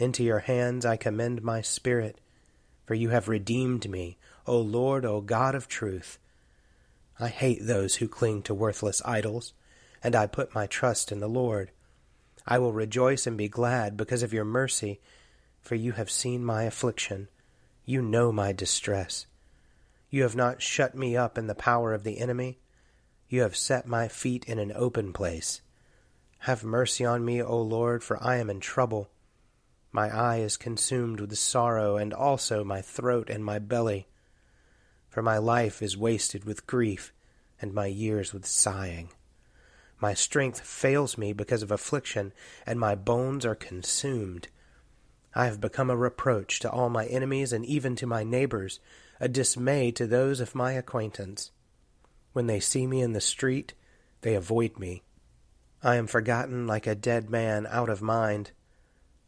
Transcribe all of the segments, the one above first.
Into your hands I commend my spirit, for you have redeemed me, O Lord, O God of truth. I hate those who cling to worthless idols, and I put my trust in the Lord. I will rejoice and be glad because of your mercy, for you have seen my affliction. You know my distress. You have not shut me up in the power of the enemy. You have set my feet in an open place. Have mercy on me, O Lord, for I am in trouble. My eye is consumed with sorrow, and also my throat and my belly. For my life is wasted with grief, and my years with sighing. My strength fails me because of affliction, and my bones are consumed. I have become a reproach to all my enemies, and even to my neighbors, a dismay to those of my acquaintance. When they see me in the street, they avoid me. I am forgotten like a dead man out of mind.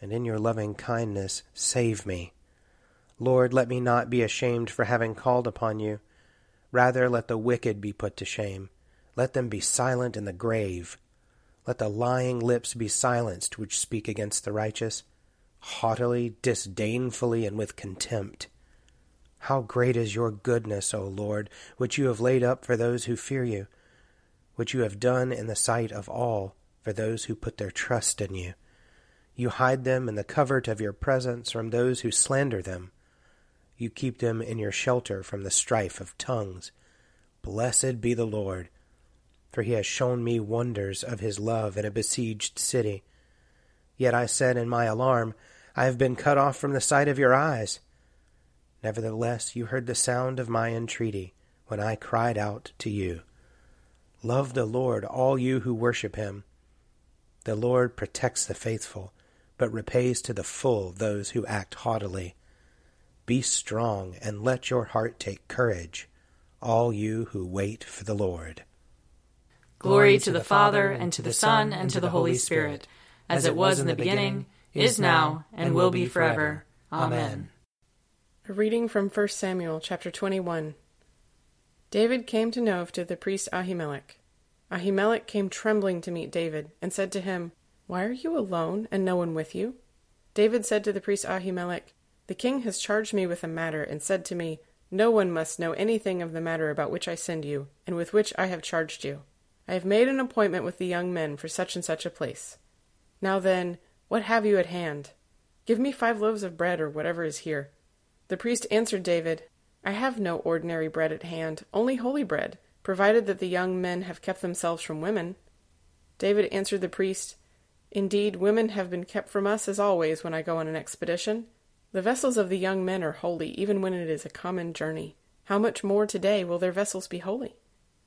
and in your loving kindness save me. Lord, let me not be ashamed for having called upon you. Rather, let the wicked be put to shame. Let them be silent in the grave. Let the lying lips be silenced which speak against the righteous, haughtily, disdainfully, and with contempt. How great is your goodness, O Lord, which you have laid up for those who fear you, which you have done in the sight of all for those who put their trust in you. You hide them in the covert of your presence from those who slander them. You keep them in your shelter from the strife of tongues. Blessed be the Lord, for he has shown me wonders of his love in a besieged city. Yet I said in my alarm, I have been cut off from the sight of your eyes. Nevertheless, you heard the sound of my entreaty when I cried out to you. Love the Lord, all you who worship him. The Lord protects the faithful but repays to the full those who act haughtily. Be strong, and let your heart take courage, all you who wait for the Lord. Glory to the Father, and to the Son, and to the Holy Spirit, as it was in the beginning, is now, and will be forever. Amen. A reading from 1 Samuel chapter 21. David came to Nob to the priest Ahimelech. Ahimelech came trembling to meet David, and said to him, Why are you alone, and no one with you? David said to the priest Ahimelech, The king has charged me with a matter, and said to me, No one must know anything of the matter about which I send you, and with which I have charged you. I have made an appointment with the young men for such and such a place. Now then, what have you at hand? Give me five loaves of bread, or whatever is here. The priest answered David, I have no ordinary bread at hand, only holy bread, provided that the young men have kept themselves from women. David answered the priest, Indeed, women have been kept from us as always when I go on an expedition. The vessels of the young men are holy, even when it is a common journey. How much more today will their vessels be holy?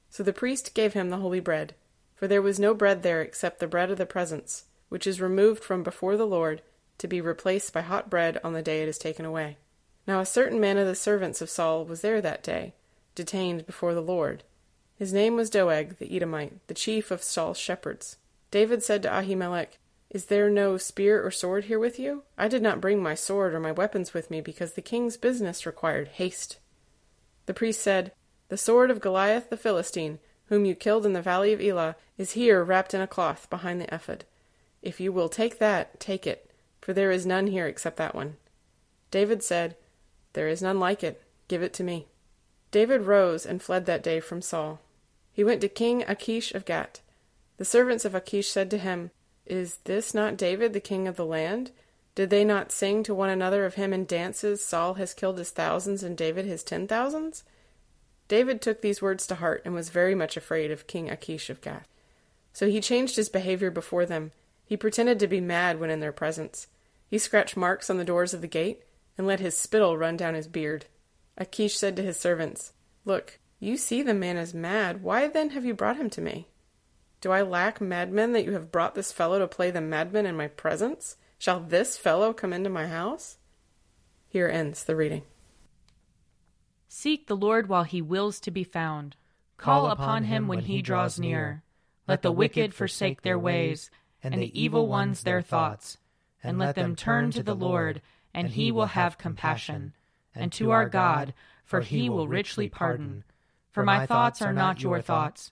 So the priest gave him the holy bread, for there was no bread there except the bread of the presence, which is removed from before the Lord, to be replaced by hot bread on the day it is taken away. Now a certain man of the servants of Saul was there that day, detained before the Lord. His name was Doeg the Edomite, the chief of Saul's shepherds. David said to Ahimelech, Is there no spear or sword here with you? I did not bring my sword or my weapons with me, because the king's business required haste. The priest said, the sword of Goliath the Philistine, whom you killed in the valley of Elah, is here wrapped in a cloth behind the ephod. If you will take that, take it, for there is none here except that one. David said, There is none like it. Give it to me. David rose and fled that day from Saul. He went to King Achish of Gath. The servants of Achish said to him, Is this not David, the king of the land? Did they not sing to one another of him in dances, Saul has killed his thousands and David his ten thousands? David took these words to heart and was very much afraid of King Achish of Gath. So he changed his behavior before them. He pretended to be mad when in their presence. He scratched marks on the doors of the gate and let his spittle run down his beard. Achish said to his servants, Look, you see the man is mad. Why then have you brought him to me? Do I lack madmen that you have brought this fellow to play the madman in my presence? Shall this fellow come into my house? Here ends the reading. Seek the Lord while he wills to be found. Call upon him when he draws near. Let the wicked forsake their ways, and the evil ones their thoughts. And let them turn to the Lord, and he will have compassion. And to our God, for he will richly pardon. For my thoughts are not your thoughts,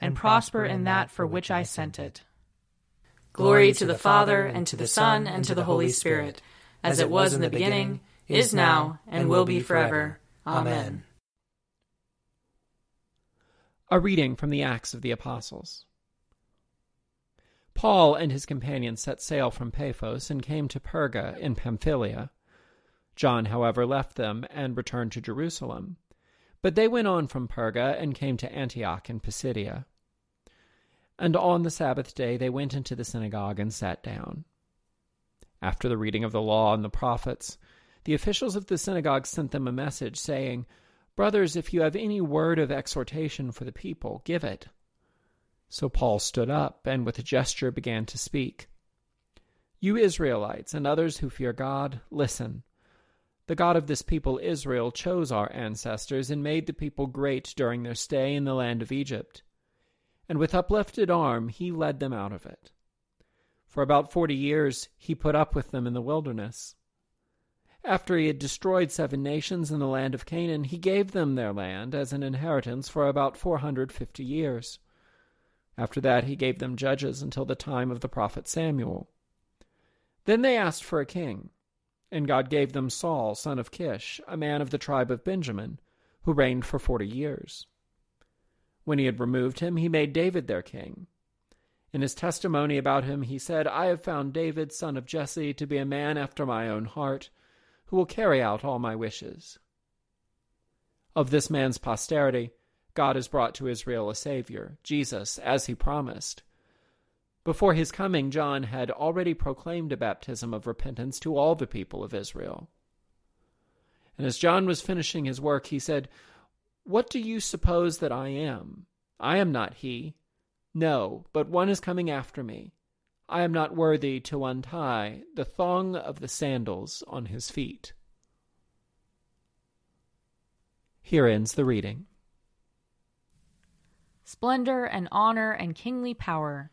and prosper in that for which I sent it. Glory to the Father, and to the Son, and to the Holy Spirit, as it was in the beginning, is now, and will be forever. Amen. A reading from the Acts of the Apostles. Paul and his companions set sail from Paphos and came to Perga in Pamphylia. John, however, left them and returned to Jerusalem. But they went on from Perga and came to Antioch in Pisidia. And on the Sabbath day they went into the synagogue and sat down. After the reading of the law and the prophets, the officials of the synagogue sent them a message saying, Brothers, if you have any word of exhortation for the people, give it. So Paul stood up and with a gesture began to speak. You Israelites and others who fear God, listen. The God of this people Israel chose our ancestors and made the people great during their stay in the land of Egypt. And with uplifted arm he led them out of it. For about forty years he put up with them in the wilderness. After he had destroyed seven nations in the land of Canaan, he gave them their land as an inheritance for about 450 years. After that, he gave them judges until the time of the prophet Samuel. Then they asked for a king, and God gave them Saul, son of Kish, a man of the tribe of Benjamin, who reigned for forty years. When he had removed him, he made David their king. In his testimony about him, he said, I have found David, son of Jesse, to be a man after my own heart who will carry out all my wishes. Of this man's posterity, God has brought to Israel a Savior, Jesus, as he promised. Before his coming, John had already proclaimed a baptism of repentance to all the people of Israel. And as John was finishing his work, he said, What do you suppose that I am? I am not he. No, but one is coming after me. I am not worthy to untie the thong of the sandals on his feet. Here ends the reading. Splendor and honor and kingly power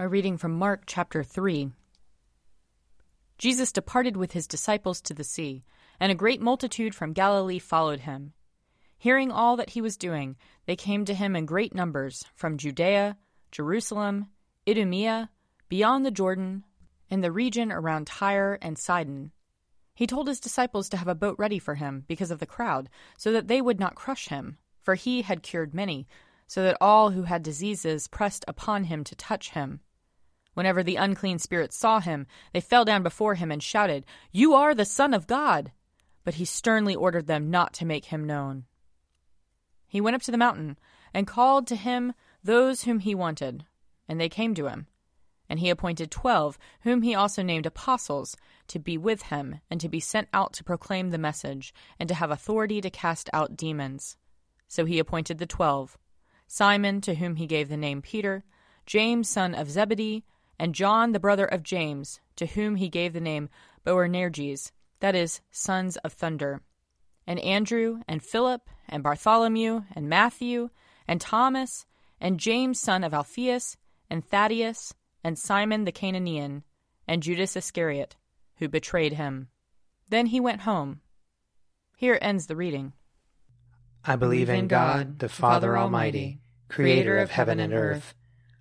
A reading from Mark chapter 3. Jesus departed with his disciples to the sea, and a great multitude from Galilee followed him. Hearing all that he was doing, they came to him in great numbers from Judea, Jerusalem, Idumea, beyond the Jordan, and the region around Tyre and Sidon. He told his disciples to have a boat ready for him because of the crowd, so that they would not crush him, for he had cured many, so that all who had diseases pressed upon him to touch him. Whenever the unclean spirits saw him, they fell down before him and shouted, You are the Son of God! But he sternly ordered them not to make him known. He went up to the mountain and called to him those whom he wanted, and they came to him. And he appointed twelve, whom he also named apostles, to be with him, and to be sent out to proclaim the message, and to have authority to cast out demons. So he appointed the twelve Simon, to whom he gave the name Peter, James, son of Zebedee, and John the brother of James, to whom he gave the name Boanerges, that is, sons of thunder, and Andrew, and Philip, and Bartholomew, and Matthew, and Thomas, and James son of Alphaeus, and Thaddeus, and Simon the Cananean, and Judas Iscariot, who betrayed him. Then he went home. Here ends the reading. I believe in God, the Father Almighty, creator of heaven and earth.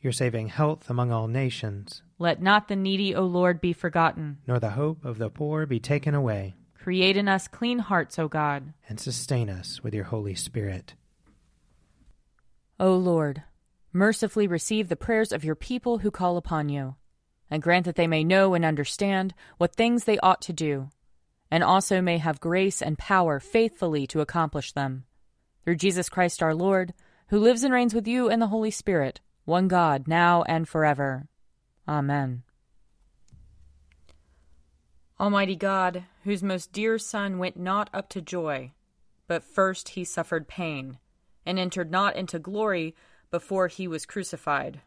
your saving health among all nations. Let not the needy, O Lord, be forgotten, nor the hope of the poor be taken away. Create in us clean hearts, O God, and sustain us with your Holy Spirit. O Lord, mercifully receive the prayers of your people who call upon you, and grant that they may know and understand what things they ought to do, and also may have grace and power faithfully to accomplish them. Through Jesus Christ our Lord, who lives and reigns with you in the Holy Spirit, one God, now and forever. Amen. Almighty God, whose most dear Son went not up to joy, but first he suffered pain, and entered not into glory before he was crucified,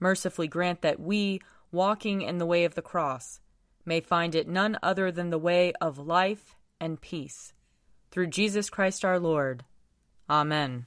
mercifully grant that we, walking in the way of the cross, may find it none other than the way of life and peace. Through Jesus Christ our Lord. Amen.